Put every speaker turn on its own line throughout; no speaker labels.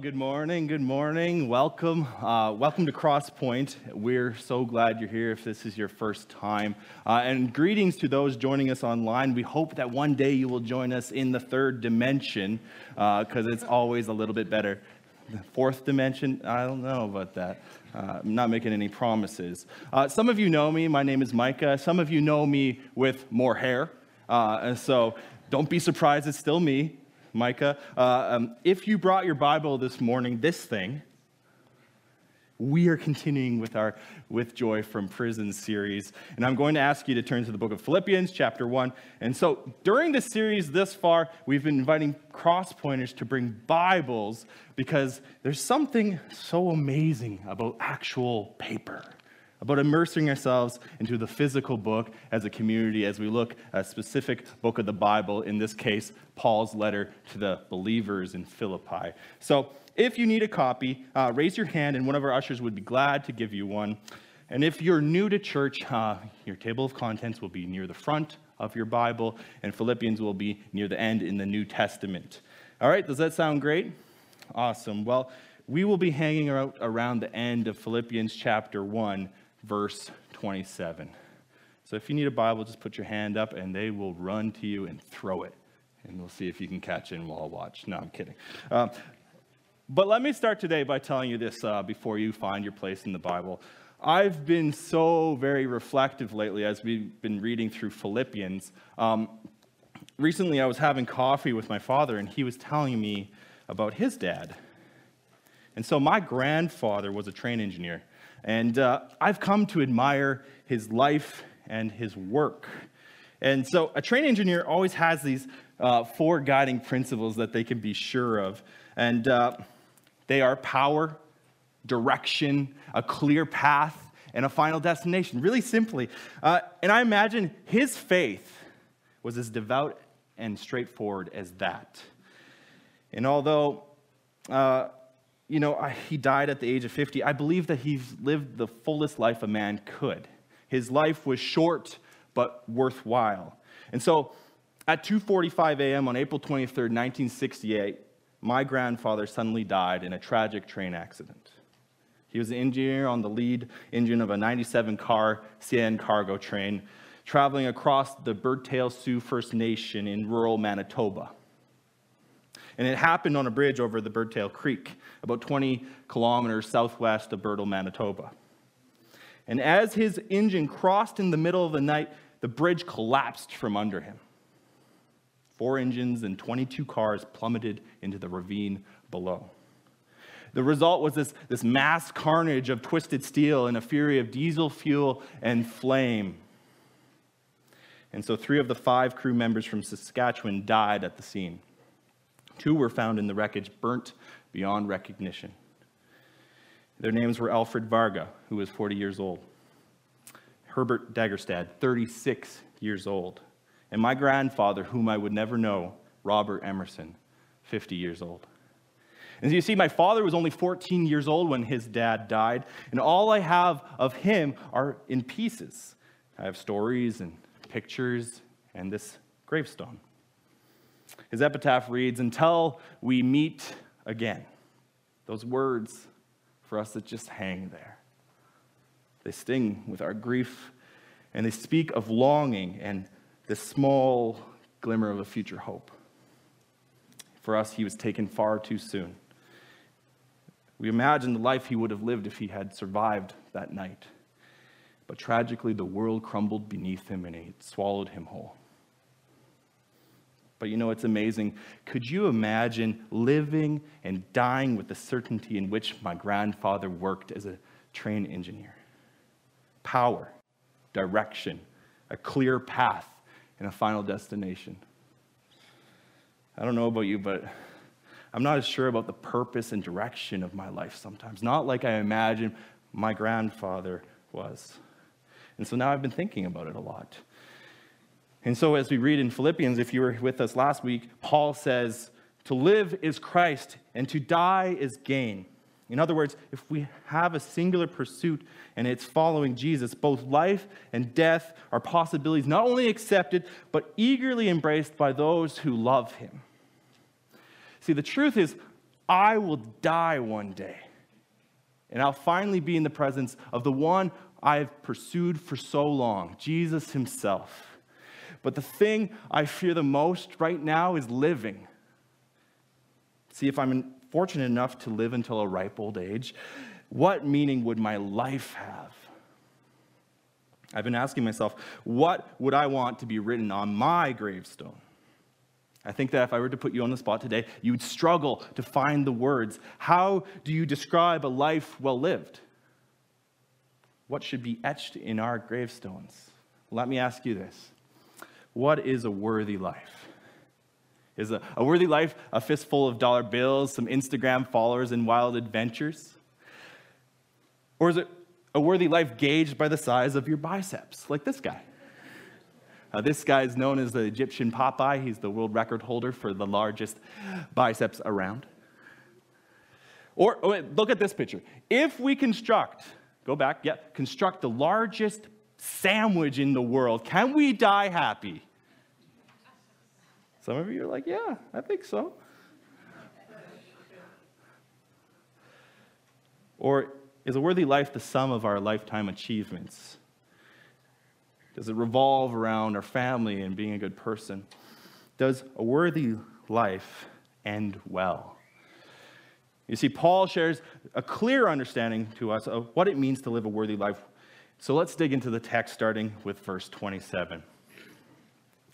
Good morning. Good morning. Welcome. Uh, welcome to Crosspoint. We're so glad you're here if this is your first time. Uh, and greetings to those joining us online. We hope that one day you will join us in the third dimension because uh, it's always a little bit better. The fourth dimension, I don't know about that. Uh, I'm not making any promises. Uh, some of you know me. My name is Micah. Some of you know me with more hair. Uh, and so don't be surprised, it's still me. Micah. Uh, um, if you brought your Bible this morning, this thing, we are continuing with our With Joy from Prison series. And I'm going to ask you to turn to the book of Philippians, chapter 1. And so during this series this far, we've been inviting cross pointers to bring Bibles because there's something so amazing about actual paper about immersing ourselves into the physical book as a community as we look at a specific book of the Bible, in this case, Paul's letter to the believers in Philippi. So, if you need a copy, uh, raise your hand and one of our ushers would be glad to give you one. And if you're new to church, uh, your table of contents will be near the front of your Bible, and Philippians will be near the end in the New Testament. All right, does that sound great? Awesome. Well, we will be hanging out around the end of Philippians chapter 1 verse 27. So if you need a Bible, just put your hand up and they will run to you and throw it. And we'll see if you can catch it while I watch. No, I'm kidding. Uh, but let me start today by telling you this uh, before you find your place in the Bible. I've been so very reflective lately as we've been reading through Philippians. Um, recently, I was having coffee with my father, and he was telling me about his dad. And so, my grandfather was a train engineer. And uh, I've come to admire his life and his work. And so a train engineer always has these uh, four guiding principles that they can be sure of. And uh, they are power, direction, a clear path, and a final destination. Really simply. Uh, and I imagine his faith was as devout and straightforward as that. And although uh, you know, he died at the age of 50. I believe that he's lived the fullest life a man could. His life was short but worthwhile. And so at 2:45 a.m. on April 23rd, 1968, my grandfather suddenly died in a tragic train accident. He was an engineer on the lead engine of a 97 car CN cargo train traveling across the Birdtail Sioux First Nation in rural Manitoba. And it happened on a bridge over the Birdtail Creek, about 20 kilometers southwest of Birtle, Manitoba. And as his engine crossed in the middle of the night, the bridge collapsed from under him. Four engines and 22 cars plummeted into the ravine below. The result was this, this mass carnage of twisted steel and a fury of diesel fuel and flame. And so, three of the five crew members from Saskatchewan died at the scene. Two were found in the wreckage, burnt beyond recognition. Their names were Alfred Varga, who was 40 years old, Herbert Dagerstad, 36 years old, and my grandfather, whom I would never know, Robert Emerson, 50 years old. And you see, my father was only 14 years old when his dad died, and all I have of him are in pieces. I have stories and pictures and this gravestone. His epitaph reads, Until we meet again. Those words for us that just hang there. They sting with our grief, and they speak of longing and this small glimmer of a future hope. For us, he was taken far too soon. We imagine the life he would have lived if he had survived that night. But tragically, the world crumbled beneath him and it swallowed him whole. But you know, it's amazing. Could you imagine living and dying with the certainty in which my grandfather worked as a train engineer? Power, direction, a clear path, and a final destination. I don't know about you, but I'm not as sure about the purpose and direction of my life sometimes. Not like I imagine my grandfather was. And so now I've been thinking about it a lot. And so, as we read in Philippians, if you were with us last week, Paul says, To live is Christ, and to die is gain. In other words, if we have a singular pursuit and it's following Jesus, both life and death are possibilities not only accepted, but eagerly embraced by those who love him. See, the truth is, I will die one day, and I'll finally be in the presence of the one I've pursued for so long, Jesus himself. But the thing I fear the most right now is living. See, if I'm fortunate enough to live until a ripe old age, what meaning would my life have? I've been asking myself, what would I want to be written on my gravestone? I think that if I were to put you on the spot today, you would struggle to find the words. How do you describe a life well lived? What should be etched in our gravestones? Let me ask you this What is a worthy life? Is a, a worthy life a fistful of dollar bills, some Instagram followers, and wild adventures? Or is it a worthy life gauged by the size of your biceps, like this guy? Uh, this guy is known as the Egyptian Popeye. He's the world record holder for the largest biceps around. Or oh wait, look at this picture. If we construct, go back, yeah, construct the largest sandwich in the world, can we die happy? Some of you are like, yeah, I think so. Or is a worthy life the sum of our lifetime achievements? Does it revolve around our family and being a good person? Does a worthy life end well? You see, Paul shares a clear understanding to us of what it means to live a worthy life. So let's dig into the text starting with verse 27.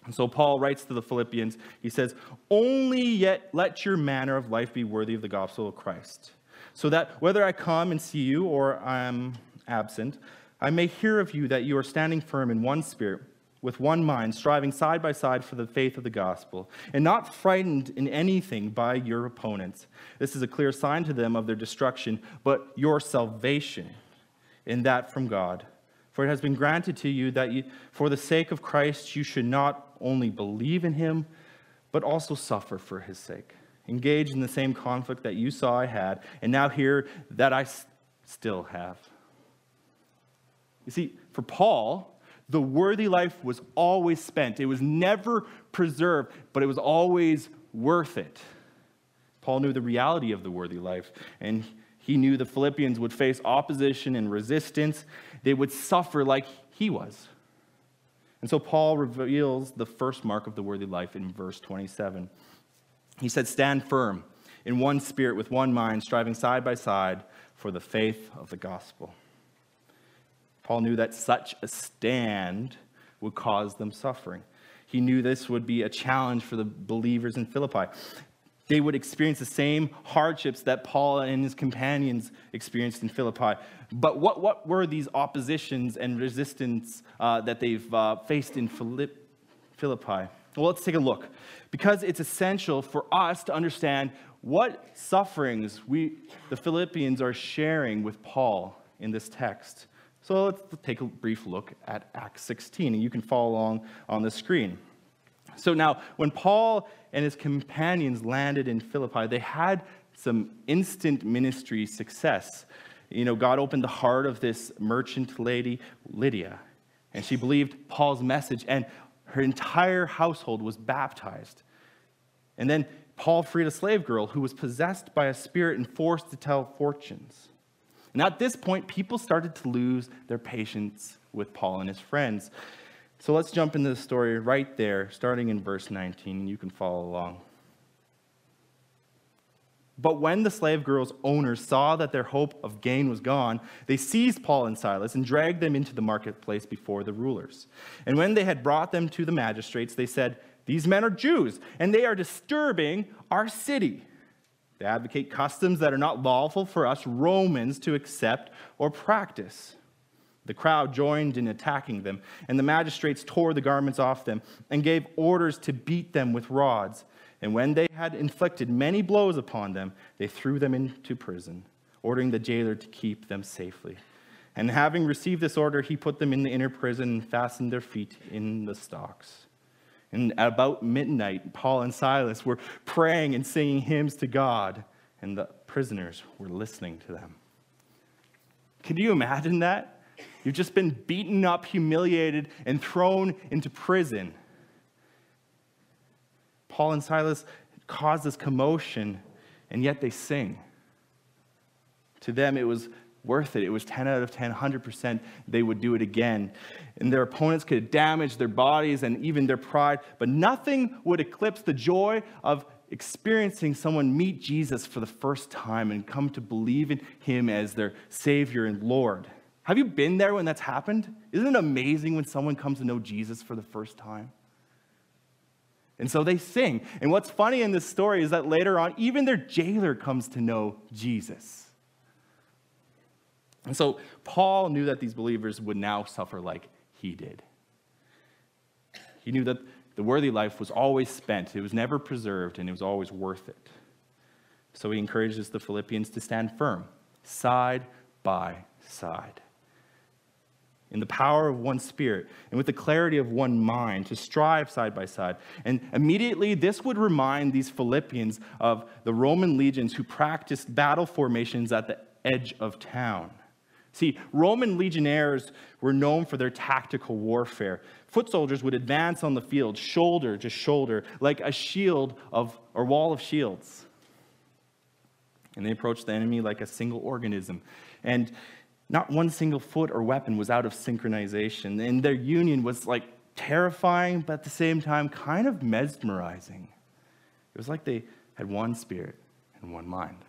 And so Paul writes to the Philippians, he says, Only yet let your manner of life be worthy of the gospel of Christ, so that whether I come and see you or I am absent, I may hear of you that you are standing firm in one spirit, with one mind, striving side by side for the faith of the gospel, and not frightened in anything by your opponents. This is a clear sign to them of their destruction, but your salvation, in that from God. For it has been granted to you that you, for the sake of Christ you should not only believe in him, but also suffer for his sake. Engage in the same conflict that you saw I had, and now hear that I still have. You see, for Paul, the worthy life was always spent. It was never preserved, but it was always worth it. Paul knew the reality of the worthy life, and he knew the Philippians would face opposition and resistance. They would suffer like he was. And so Paul reveals the first mark of the worthy life in verse 27. He said, Stand firm in one spirit with one mind, striving side by side for the faith of the gospel. Paul knew that such a stand would cause them suffering. He knew this would be a challenge for the believers in Philippi they would experience the same hardships that Paul and his companions experienced in Philippi. But what, what were these oppositions and resistance uh, that they've uh, faced in Philippi? Well, let's take a look. Because it's essential for us to understand what sufferings we, the Philippians, are sharing with Paul in this text. So let's take a brief look at Acts 16, and you can follow along on the screen. So now, when Paul and his companions landed in Philippi, they had some instant ministry success. You know, God opened the heart of this merchant lady, Lydia, and she believed Paul's message, and her entire household was baptized. And then Paul freed a slave girl who was possessed by a spirit and forced to tell fortunes. And at this point, people started to lose their patience with Paul and his friends. So let's jump into the story right there, starting in verse 19, and you can follow along. But when the slave girl's owners saw that their hope of gain was gone, they seized Paul and Silas and dragged them into the marketplace before the rulers. And when they had brought them to the magistrates, they said, These men are Jews, and they are disturbing our city. They advocate customs that are not lawful for us Romans to accept or practice. The crowd joined in attacking them, and the magistrates tore the garments off them and gave orders to beat them with rods. And when they had inflicted many blows upon them, they threw them into prison, ordering the jailer to keep them safely. And having received this order, he put them in the inner prison and fastened their feet in the stocks. And about midnight, Paul and Silas were praying and singing hymns to God, and the prisoners were listening to them. Can you imagine that? You've just been beaten up, humiliated, and thrown into prison. Paul and Silas cause this commotion, and yet they sing. To them, it was worth it. It was 10 out of 10, 100%. They would do it again. And their opponents could damage their bodies and even their pride, but nothing would eclipse the joy of experiencing someone meet Jesus for the first time and come to believe in him as their Savior and Lord. Have you been there when that's happened? Isn't it amazing when someone comes to know Jesus for the first time? And so they sing. And what's funny in this story is that later on, even their jailer comes to know Jesus. And so Paul knew that these believers would now suffer like he did. He knew that the worthy life was always spent, it was never preserved, and it was always worth it. So he encourages the Philippians to stand firm, side by side in the power of one spirit and with the clarity of one mind to strive side by side. And immediately, this would remind these Philippians of the Roman legions who practiced battle formations at the edge of town. See, Roman legionnaires were known for their tactical warfare. Foot soldiers would advance on the field, shoulder to shoulder, like a shield of, or wall of shields. And they approached the enemy like a single organism. And not one single foot or weapon was out of synchronization. And their union was like terrifying, but at the same time, kind of mesmerizing. It was like they had one spirit and one mind.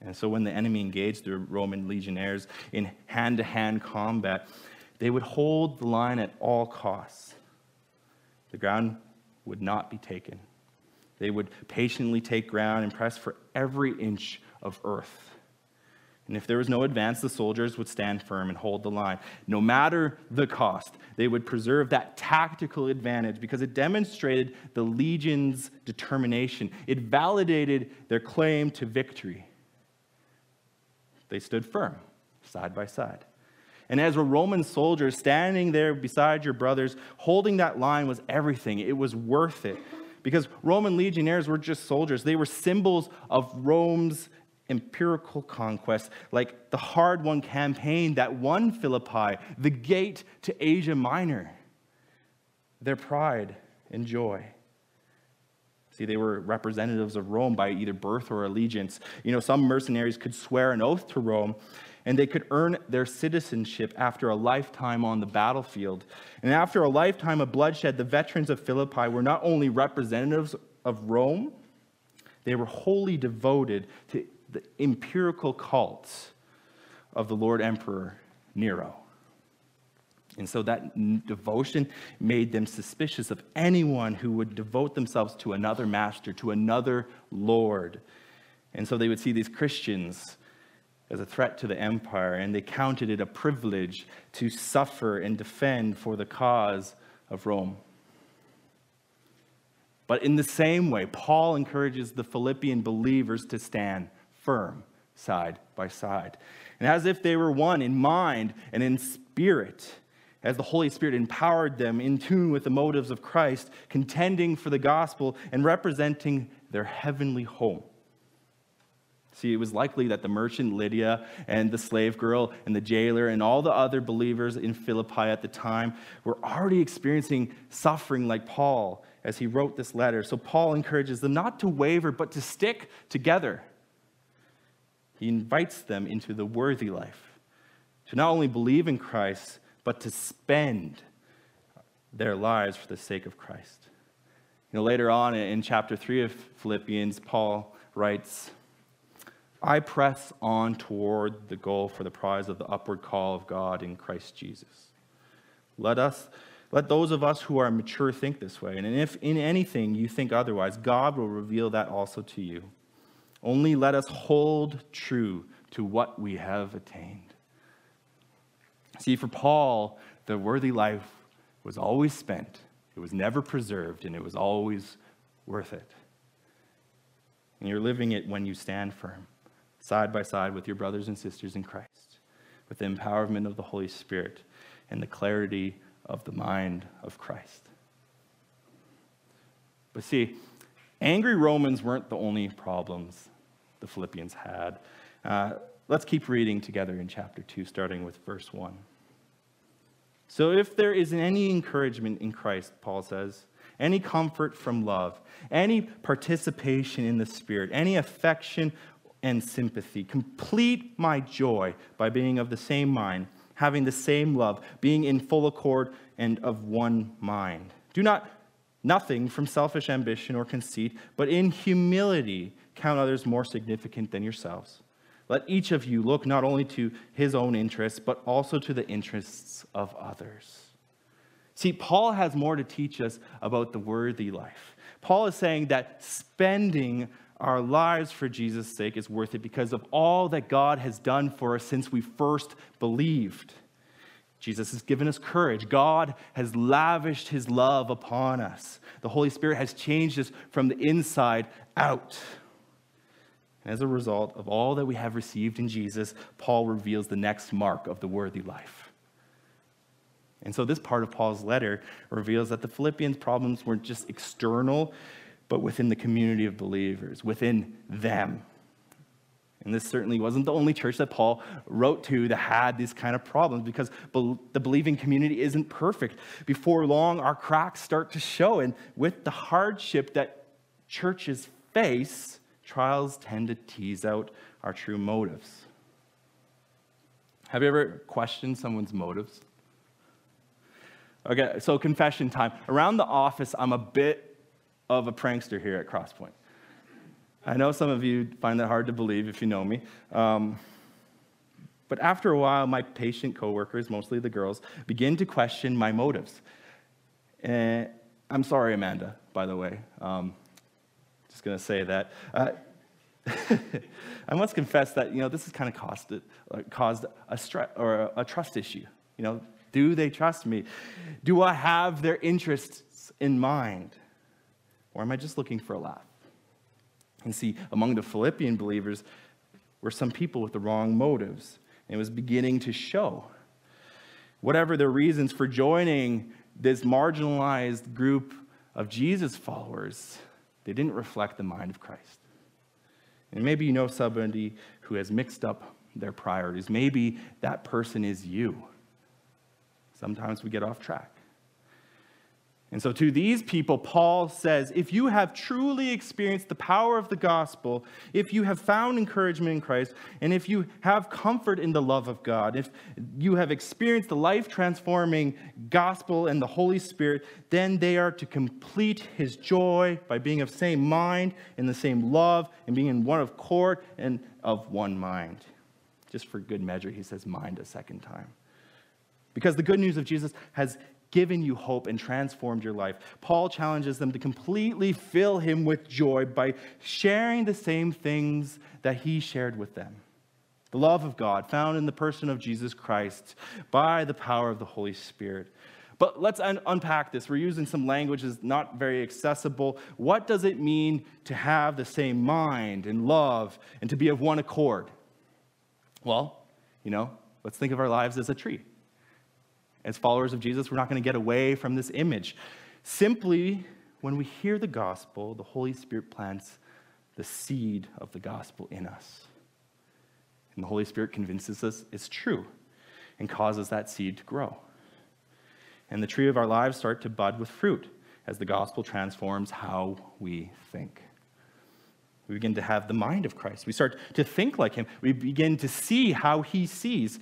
And so when the enemy engaged the Roman legionnaires in hand to hand combat, they would hold the line at all costs. The ground would not be taken. They would patiently take ground and press for every inch of earth. And if there was no advance, the soldiers would stand firm and hold the line. No matter the cost, they would preserve that tactical advantage because it demonstrated the legion's determination. It validated their claim to victory. They stood firm, side by side. And as a Roman soldier, standing there beside your brothers, holding that line was everything. It was worth it. Because Roman legionnaires were just soldiers, they were symbols of Rome's empirical conquest, like the hard won campaign that won Philippi, the gate to Asia Minor, their pride and joy. See, they were representatives of Rome by either birth or allegiance. You know, some mercenaries could swear an oath to Rome, and they could earn their citizenship after a lifetime on the battlefield. And after a lifetime of bloodshed, the veterans of Philippi were not only representatives of Rome, they were wholly devoted to the empirical cults of the Lord Emperor Nero. And so that devotion made them suspicious of anyone who would devote themselves to another master, to another Lord. And so they would see these Christians as a threat to the empire, and they counted it a privilege to suffer and defend for the cause of Rome. But in the same way, Paul encourages the Philippian believers to stand firm side by side. And as if they were one in mind and in spirit, as the Holy Spirit empowered them in tune with the motives of Christ, contending for the gospel and representing their heavenly home. See, it was likely that the merchant Lydia and the slave girl and the jailer and all the other believers in Philippi at the time were already experiencing suffering like Paul as he wrote this letter. So Paul encourages them not to waver, but to stick together. He invites them into the worthy life, to not only believe in Christ, but to spend their lives for the sake of Christ. You know, later on in chapter 3 of Philippians, Paul writes, I press on toward the goal for the prize of the upward call of God in Christ Jesus. Let us let those of us who are mature think this way, and if in anything you think otherwise, God will reveal that also to you. Only let us hold true to what we have attained. See, for Paul, the worthy life was always spent, it was never preserved, and it was always worth it. And you're living it when you stand firm, side by side with your brothers and sisters in Christ, with the empowerment of the Holy Spirit and the clarity of the mind of Christ. But see, angry Romans weren't the only problems the Philippians had. Uh, let's keep reading together in chapter 2, starting with verse 1. So, if there is any encouragement in Christ, Paul says, any comfort from love, any participation in the Spirit, any affection and sympathy, complete my joy by being of the same mind, having the same love, being in full accord and of one mind. Do not nothing from selfish ambition or conceit, but in humility count others more significant than yourselves. Let each of you look not only to his own interests, but also to the interests of others. See, Paul has more to teach us about the worthy life. Paul is saying that spending our lives for Jesus' sake is worth it because of all that God has done for us since we first believed. Jesus has given us courage. God has lavished his love upon us. The Holy Spirit has changed us from the inside out. As a result of all that we have received in Jesus, Paul reveals the next mark of the worthy life. And so, this part of Paul's letter reveals that the Philippians' problems weren't just external, but within the community of believers, within them. And this certainly wasn't the only church that Paul wrote to that had these kind of problems because the believing community isn't perfect. Before long, our cracks start to show. And with the hardship that churches face, trials tend to tease out our true motives. Have you ever questioned someone's motives? Okay, so confession time. Around the office, I'm a bit of a prankster here at Crosspoint. I know some of you find that hard to believe if you know me. Um, but after a while, my patient coworkers, mostly the girls, begin to question my motives. And I'm sorry, Amanda, by the way. Um, just going to say that. Uh, I must confess that you know this has kind of caused, it, uh, caused a, stre- or a, a trust issue. You know, do they trust me? Do I have their interests in mind, or am I just looking for a laugh? And see, among the Philippian believers were some people with the wrong motives. And it was beginning to show. Whatever their reasons for joining this marginalized group of Jesus followers, they didn't reflect the mind of Christ. And maybe you know somebody who has mixed up their priorities. Maybe that person is you. Sometimes we get off track. And so, to these people, Paul says if you have truly experienced the power of the gospel, if you have found encouragement in Christ, and if you have comfort in the love of God, if you have experienced the life transforming gospel and the Holy Spirit, then they are to complete his joy by being of same mind, in the same love, and being in one accord and of one mind. Just for good measure, he says mind a second time. Because the good news of Jesus has given you hope and transformed your life. Paul challenges them to completely fill him with joy by sharing the same things that he shared with them. The love of God found in the person of Jesus Christ by the power of the Holy Spirit. But let's un- unpack this. We're using some language that's not very accessible. What does it mean to have the same mind and love and to be of one accord? Well, you know, let's think of our lives as a tree as followers of Jesus, we're not going to get away from this image. Simply, when we hear the gospel, the Holy Spirit plants the seed of the gospel in us. And the Holy Spirit convinces us it's true and causes that seed to grow. And the tree of our lives start to bud with fruit as the gospel transforms how we think. We begin to have the mind of Christ. We start to think like him. We begin to see how he sees.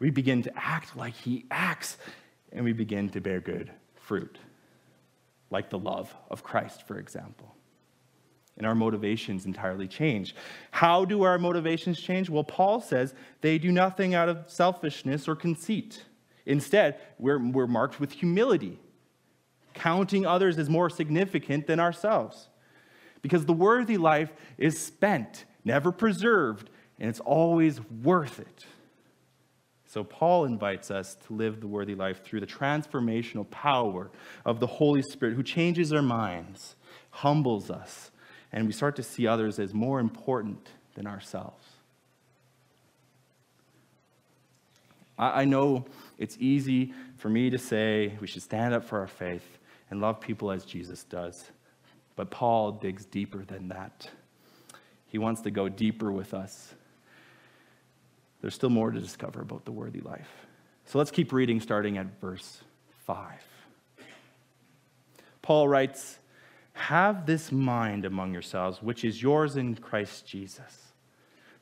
We begin to act like he acts, and we begin to bear good fruit, like the love of Christ, for example. And our motivations entirely change. How do our motivations change? Well, Paul says they do nothing out of selfishness or conceit. Instead, we're, we're marked with humility, counting others as more significant than ourselves. Because the worthy life is spent, never preserved, and it's always worth it. So, Paul invites us to live the worthy life through the transformational power of the Holy Spirit who changes our minds, humbles us, and we start to see others as more important than ourselves. I know it's easy for me to say we should stand up for our faith and love people as Jesus does. But Paul digs deeper than that. He wants to go deeper with us. There's still more to discover about the worthy life. So let's keep reading, starting at verse 5. Paul writes, Have this mind among yourselves, which is yours in Christ Jesus,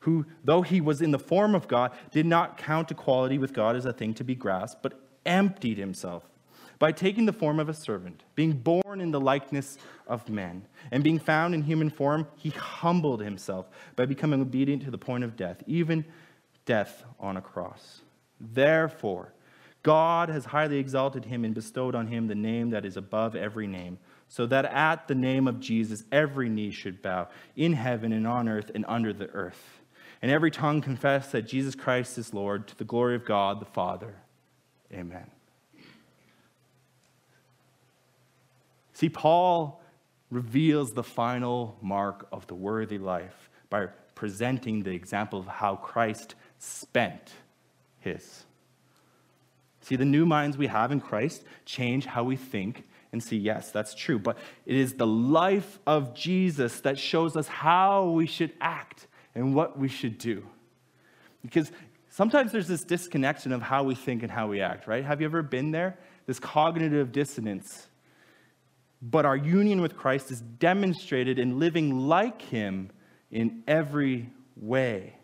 who, though he was in the form of God, did not count equality with God as a thing to be grasped, but emptied himself by taking the form of a servant, being born in the likeness of men, and being found in human form, he humbled himself by becoming obedient to the point of death, even death on a cross. Therefore, God has highly exalted him and bestowed on him the name that is above every name, so that at the name of Jesus every knee should bow, in heaven and on earth and under the earth, and every tongue confess that Jesus Christ is Lord, to the glory of God the Father. Amen. See, Paul reveals the final mark of the worthy life by presenting the example of how Christ spent his. See, the new minds we have in Christ change how we think and see, yes, that's true. But it is the life of Jesus that shows us how we should act and what we should do. Because sometimes there's this disconnection of how we think and how we act, right? Have you ever been there? This cognitive dissonance but our union with Christ is demonstrated in living like him in every way.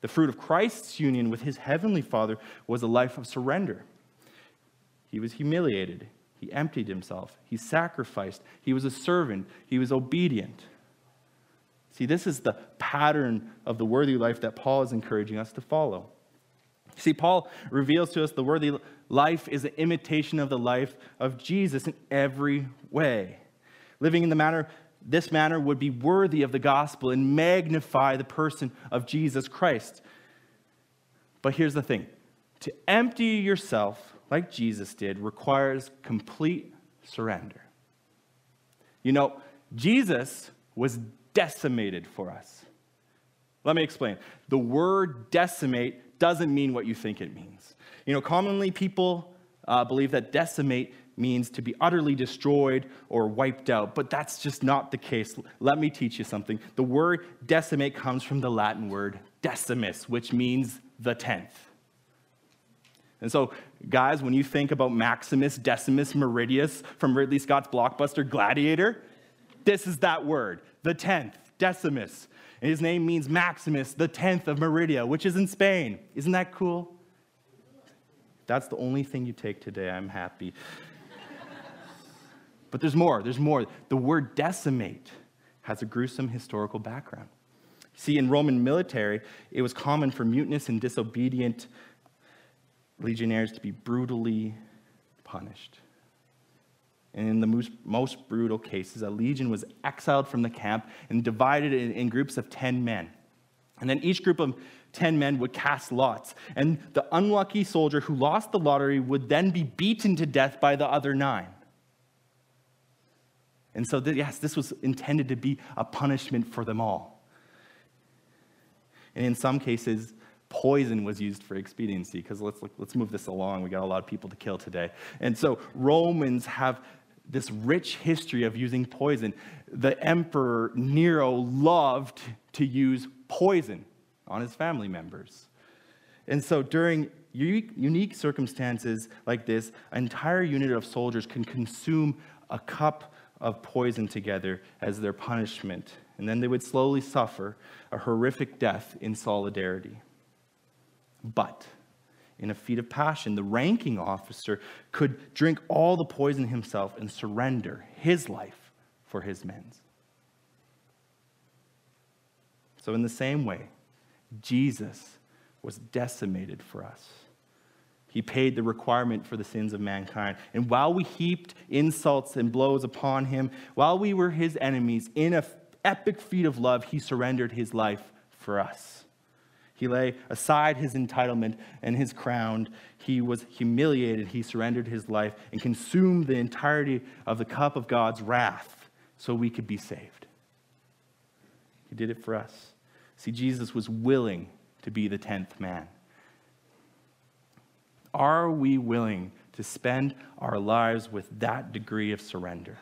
The fruit of Christ's union with his heavenly Father was a life of surrender. He was humiliated, he emptied himself, he sacrificed, he was a servant, he was obedient. See, this is the pattern of the worthy life that Paul is encouraging us to follow. See, Paul reveals to us the worthy life is an imitation of the life of Jesus in every way. Living in the manner, this manner would be worthy of the gospel and magnify the person of Jesus Christ. But here's the thing to empty yourself like Jesus did requires complete surrender. You know, Jesus was decimated for us. Let me explain. The word decimate doesn't mean what you think it means. You know, commonly people uh, believe that decimate means to be utterly destroyed or wiped out, but that's just not the case. Let me teach you something. The word decimate comes from the Latin word decimus, which means the tenth. And so, guys, when you think about Maximus Decimus Meridius from Ridley Scott's blockbuster Gladiator, this is that word, the tenth, decimus. And his name means Maximus, the tenth of Meridia, which is in Spain. Isn't that cool? that's the only thing you take today, I'm happy. But there's more, there's more. The word decimate has a gruesome historical background. See, in Roman military, it was common for mutinous and disobedient legionnaires to be brutally punished. And in the most, most brutal cases, a legion was exiled from the camp and divided in, in groups of 10 men. And then each group of 10 men would cast lots. And the unlucky soldier who lost the lottery would then be beaten to death by the other nine. And so, yes, this was intended to be a punishment for them all. And in some cases, poison was used for expediency because let's, let's move this along. We got a lot of people to kill today. And so, Romans have this rich history of using poison. The emperor Nero loved to use poison on his family members. And so during unique circumstances like this, an entire unit of soldiers can consume a cup of poison together as their punishment. And then they would slowly suffer a horrific death in solidarity. But in a feat of passion, the ranking officer could drink all the poison himself and surrender his life for his men's. So, in the same way, Jesus was decimated for us. He paid the requirement for the sins of mankind. And while we heaped insults and blows upon him, while we were his enemies, in an epic feat of love, he surrendered his life for us. He lay aside his entitlement and his crown. He was humiliated. He surrendered his life and consumed the entirety of the cup of God's wrath so we could be saved. He did it for us. See, Jesus was willing to be the tenth man. Are we willing to spend our lives with that degree of surrender?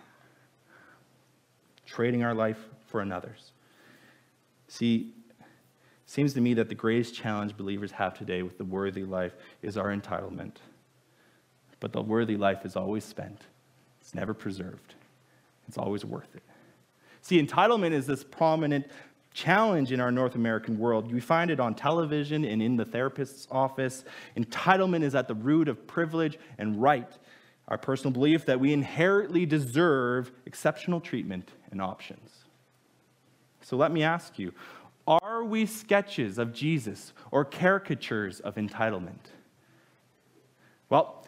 trading our life for another's. See, it seems to me that the greatest challenge believers have today with the worthy life is our entitlement. But the worthy life is always spent, it's never preserved, it's always worth it. See, entitlement is this prominent challenge in our North American world. We find it on television and in the therapist's office. Entitlement is at the root of privilege and right, our personal belief that we inherently deserve exceptional treatment and options. So let me ask you are we sketches of Jesus or caricatures of entitlement? Well,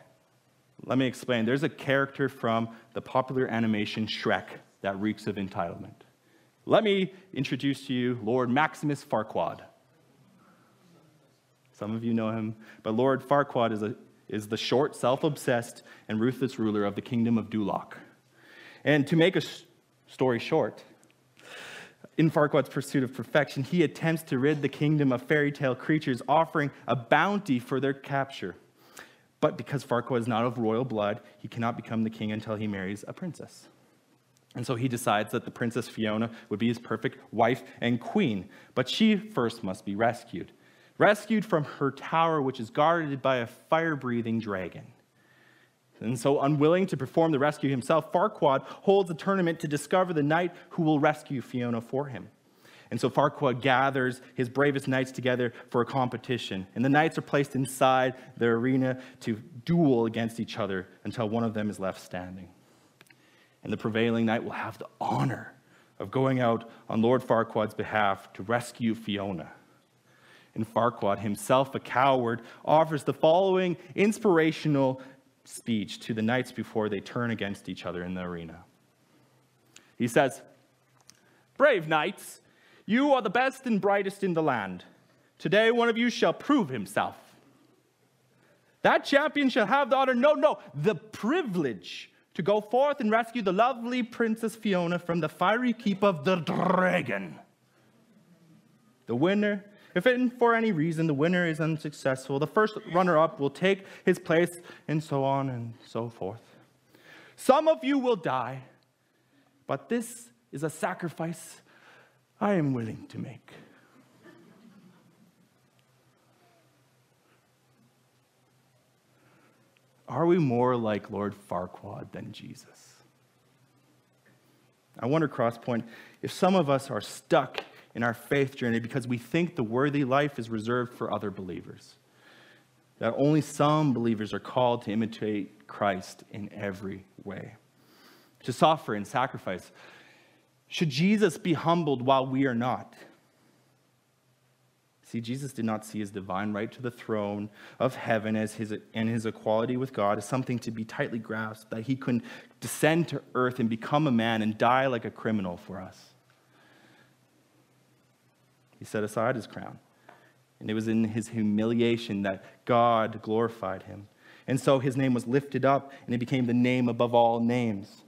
let me explain. There's a character from the popular animation Shrek that reeks of entitlement. Let me introduce to you Lord Maximus Farquaad. Some of you know him, but Lord Farquaad is, a, is the short, self obsessed, and ruthless ruler of the kingdom of Duloc. And to make a story short, in Farquaad's pursuit of perfection, he attempts to rid the kingdom of fairy tale creatures, offering a bounty for their capture. But because Farquaad is not of royal blood, he cannot become the king until he marries a princess. And so he decides that the Princess Fiona would be his perfect wife and queen. But she first must be rescued. Rescued from her tower, which is guarded by a fire breathing dragon. And so, unwilling to perform the rescue himself, Farquaad holds a tournament to discover the knight who will rescue Fiona for him. And so Farquaad gathers his bravest knights together for a competition. And the knights are placed inside the arena to duel against each other until one of them is left standing. And the prevailing knight will have the honor of going out on Lord Farquaad's behalf to rescue Fiona. And Farquaad, himself a coward, offers the following inspirational speech to the knights before they turn against each other in the arena. He says, Brave knights, you are the best and brightest in the land. Today, one of you shall prove himself. That champion shall have the honor, no, no, the privilege to go forth and rescue the lovely Princess Fiona from the fiery keep of the dragon. The winner if for any reason the winner is unsuccessful, the first runner up will take his place, and so on and so forth. Some of you will die, but this is a sacrifice I am willing to make. Are we more like Lord Farquaad than Jesus? I wonder, Crosspoint, if some of us are stuck in our faith journey because we think the worthy life is reserved for other believers. That only some believers are called to imitate Christ in every way, to suffer and sacrifice. Should Jesus be humbled while we are not? See, Jesus did not see his divine right to the throne of heaven as his, and his equality with God as something to be tightly grasped, that he could descend to earth and become a man and die like a criminal for us. He set aside his crown. And it was in his humiliation that God glorified him. And so his name was lifted up, and it became the name above all names.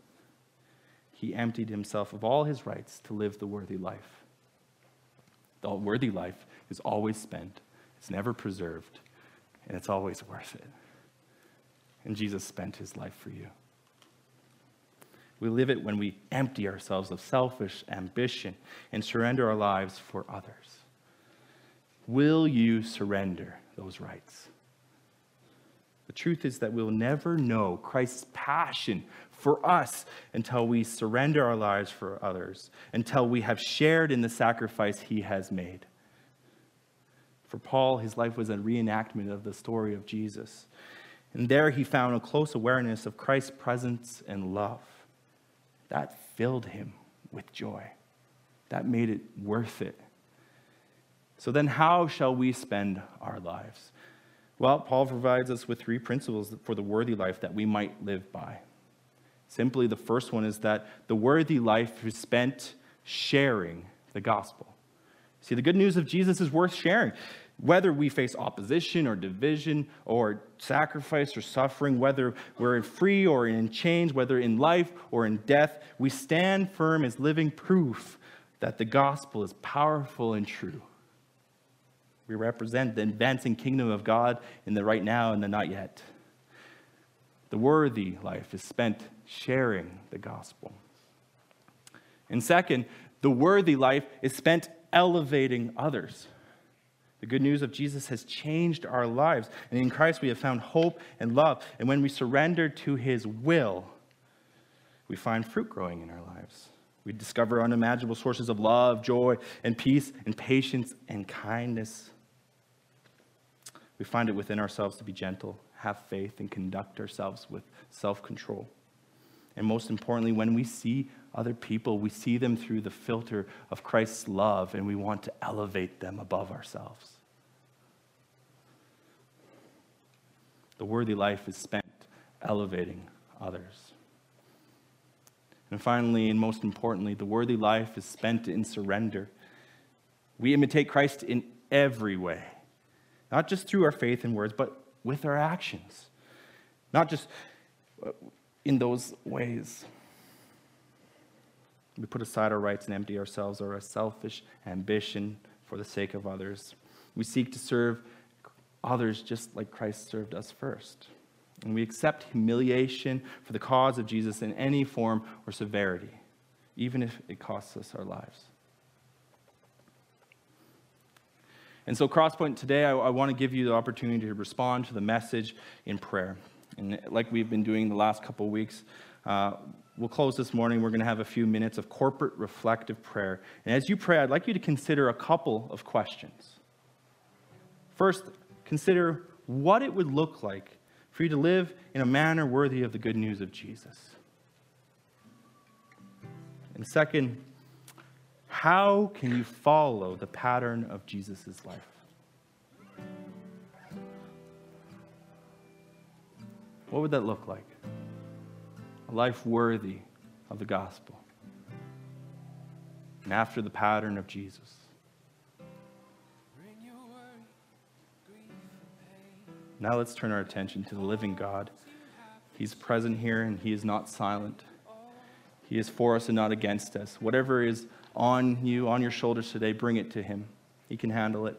He emptied himself of all his rights to live the worthy life. The worthy life is always spent, it's never preserved, and it's always worth it. And Jesus spent his life for you. We live it when we empty ourselves of selfish ambition and surrender our lives for others. Will you surrender those rights? The truth is that we'll never know Christ's passion for us until we surrender our lives for others, until we have shared in the sacrifice he has made. For Paul, his life was a reenactment of the story of Jesus. And there he found a close awareness of Christ's presence and love that filled him with joy. That made it worth it. So then, how shall we spend our lives? Well, Paul provides us with three principles for the worthy life that we might live by. Simply, the first one is that the worthy life is spent sharing the gospel. See, the good news of Jesus is worth sharing. Whether we face opposition or division or sacrifice or suffering, whether we're free or in chains, whether in life or in death, we stand firm as living proof that the gospel is powerful and true. We represent the advancing kingdom of God in the right now and the not yet. The worthy life is spent sharing the gospel. And second, the worthy life is spent elevating others. The good news of Jesus has changed our lives. And in Christ, we have found hope and love. And when we surrender to his will, we find fruit growing in our lives. We discover unimaginable sources of love, joy, and peace, and patience and kindness. We find it within ourselves to be gentle, have faith, and conduct ourselves with self control. And most importantly, when we see other people, we see them through the filter of Christ's love, and we want to elevate them above ourselves. The worthy life is spent elevating others. And finally, and most importantly, the worthy life is spent in surrender. We imitate Christ in every way, not just through our faith and words, but with our actions. Not just in those ways. We put aside our rights and empty ourselves or our selfish ambition for the sake of others. We seek to serve others just like Christ served us first. And we accept humiliation for the cause of Jesus in any form or severity, even if it costs us our lives. And so, Crosspoint, today I, I want to give you the opportunity to respond to the message in prayer. And like we've been doing the last couple of weeks, uh, we'll close this morning. We're going to have a few minutes of corporate reflective prayer. And as you pray, I'd like you to consider a couple of questions. First, consider what it would look like for you to live in a manner worthy of the good news of Jesus. And second, how can you follow the pattern of Jesus' life? What would that look like? A life worthy of the gospel and after the pattern of Jesus. Now let's turn our attention to the living God. He's present here and He is not silent. He is for us and not against us. Whatever is on you, on your shoulders today, bring it to Him. He can handle it.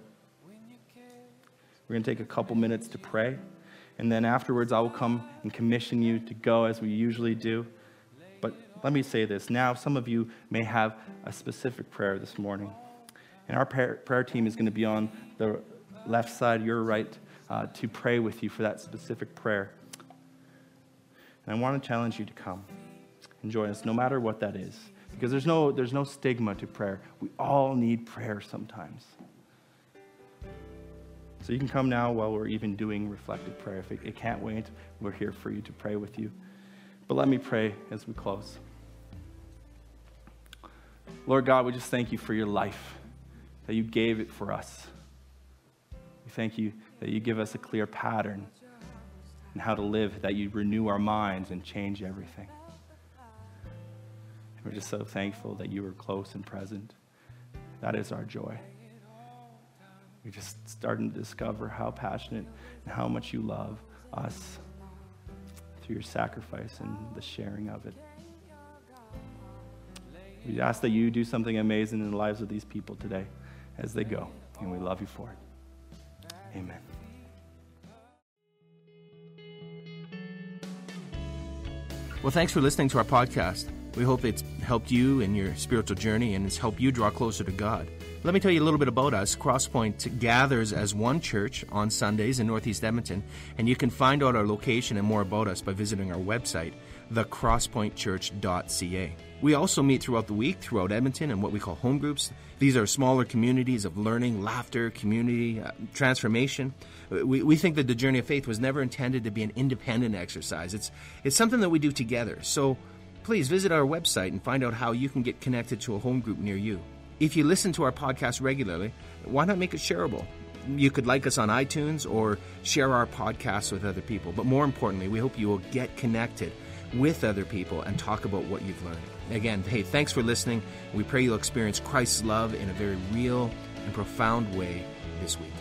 We're going to take a couple minutes to pray. And then afterwards, I will come and commission you to go as we usually do. But let me say this now, some of you may have a specific prayer this morning. And our prayer team is going to be on the left side, your right, uh, to pray with you for that specific prayer. And I want to challenge you to come and join us, no matter what that is. Because there's no, there's no stigma to prayer. We all need prayer sometimes. So you can come now while we're even doing reflective prayer. If it, it can't wait, we're here for you to pray with you. But let me pray as we close. Lord God, we just thank you for your life, that you gave it for us. We thank you that you give us a clear pattern and how to live, that you renew our minds and change everything. And we're just so thankful that you are close and present. That is our joy. You're just starting to discover how passionate and how much you love us through your sacrifice and the sharing of it. We ask that you do something amazing in the lives of these people today as they go, and we love you for it. Amen.
Well, thanks for listening to our podcast. We hope it's helped you in your spiritual journey and it's helped you draw closer to God. Let me tell you a little bit about us. Crosspoint gathers as one church on Sundays in Northeast Edmonton, and you can find out our location and more about us by visiting our website, thecrosspointchurch.ca. We also meet throughout the week throughout Edmonton in what we call home groups. These are smaller communities of learning, laughter, community, uh, transformation. We, we think that the journey of faith was never intended to be an independent exercise. It's, it's something that we do together. So please visit our website and find out how you can get connected to a home group near you. If you listen to our podcast regularly, why not make it shareable? You could like us on iTunes or share our podcast with other people. But more importantly, we hope you will get connected with other people and talk about what you've learned. Again, hey, thanks for listening. We pray you'll experience Christ's love in a very real and profound way this week.